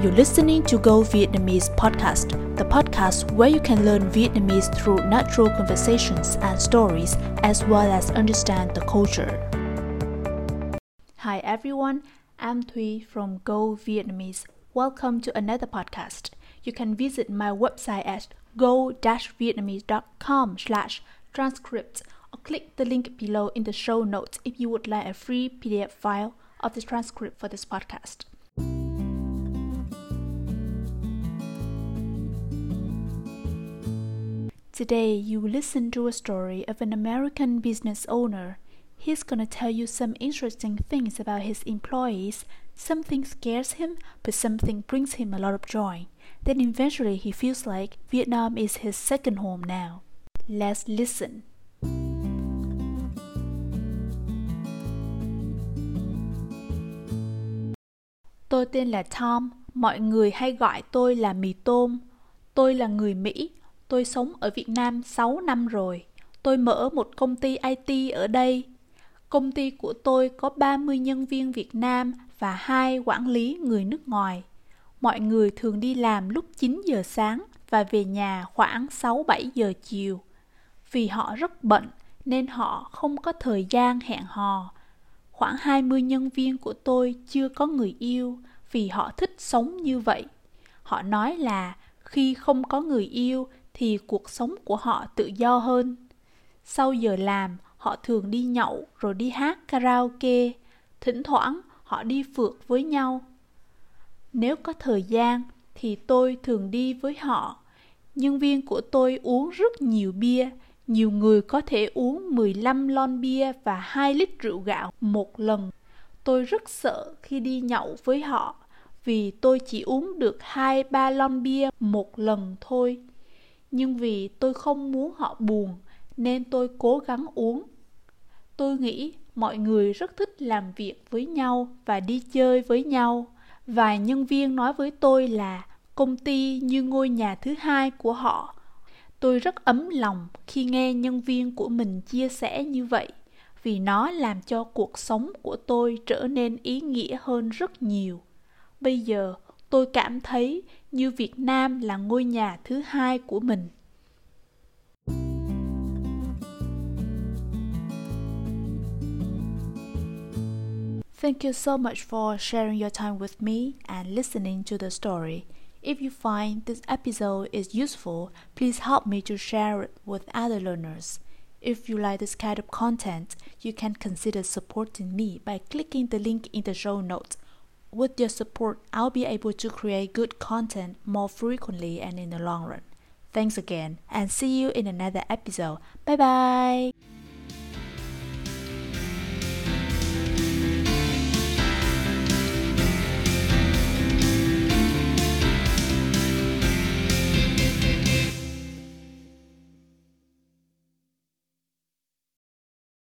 You're listening to Go Vietnamese podcast, the podcast where you can learn Vietnamese through natural conversations and stories, as well as understand the culture. Hi everyone, I'm Thuy from Go Vietnamese. Welcome to another podcast. You can visit my website at go-vietnamese.com slash transcript or click the link below in the show notes if you would like a free PDF file of the transcript for this podcast. Today, you listen to a story of an American business owner. He's gonna tell you some interesting things about his employees. Something scares him, but something brings him a lot of joy. Then eventually, he feels like Vietnam is his second home now. Let's listen. Tôi tên là Tom, mọi người hay gọi tôi là mì tôm. Tôi là người Mỹ, tôi sống ở Việt Nam 6 năm rồi. Tôi mở một công ty IT ở đây. Công ty của tôi có 30 nhân viên Việt Nam và hai quản lý người nước ngoài. Mọi người thường đi làm lúc 9 giờ sáng và về nhà khoảng 6-7 giờ chiều. Vì họ rất bận nên họ không có thời gian hẹn hò. Khoảng 20 nhân viên của tôi chưa có người yêu vì họ thích sống như vậy. Họ nói là khi không có người yêu thì cuộc sống của họ tự do hơn. Sau giờ làm, họ thường đi nhậu rồi đi hát karaoke, thỉnh thoảng họ đi phượt với nhau. Nếu có thời gian thì tôi thường đi với họ. Nhân viên của tôi uống rất nhiều bia, nhiều người có thể uống 15 lon bia và 2 lít rượu gạo một lần. Tôi rất sợ khi đi nhậu với họ vì tôi chỉ uống được 2-3 lon bia một lần thôi nhưng vì tôi không muốn họ buồn, nên tôi cố gắng uống. Tôi nghĩ mọi người rất thích làm việc với nhau và đi chơi với nhau. Vài nhân viên nói với tôi là công ty như ngôi nhà thứ hai của họ. Tôi rất ấm lòng khi nghe nhân viên của mình chia sẻ như vậy, vì nó làm cho cuộc sống của tôi trở nên ý nghĩa hơn rất nhiều. Bây giờ tôi cảm thấy như Việt Nam là ngôi nhà thứ hai của mình. Thank you so much for sharing your time with me and listening to the story. If you find this episode is useful, please help me to share it with other learners. If you like this kind of content, you can consider supporting me by clicking the link in the show notes with your support, I'll be able to create good content more frequently and in the long run. Thanks again, and see you in another episode. Bye bye!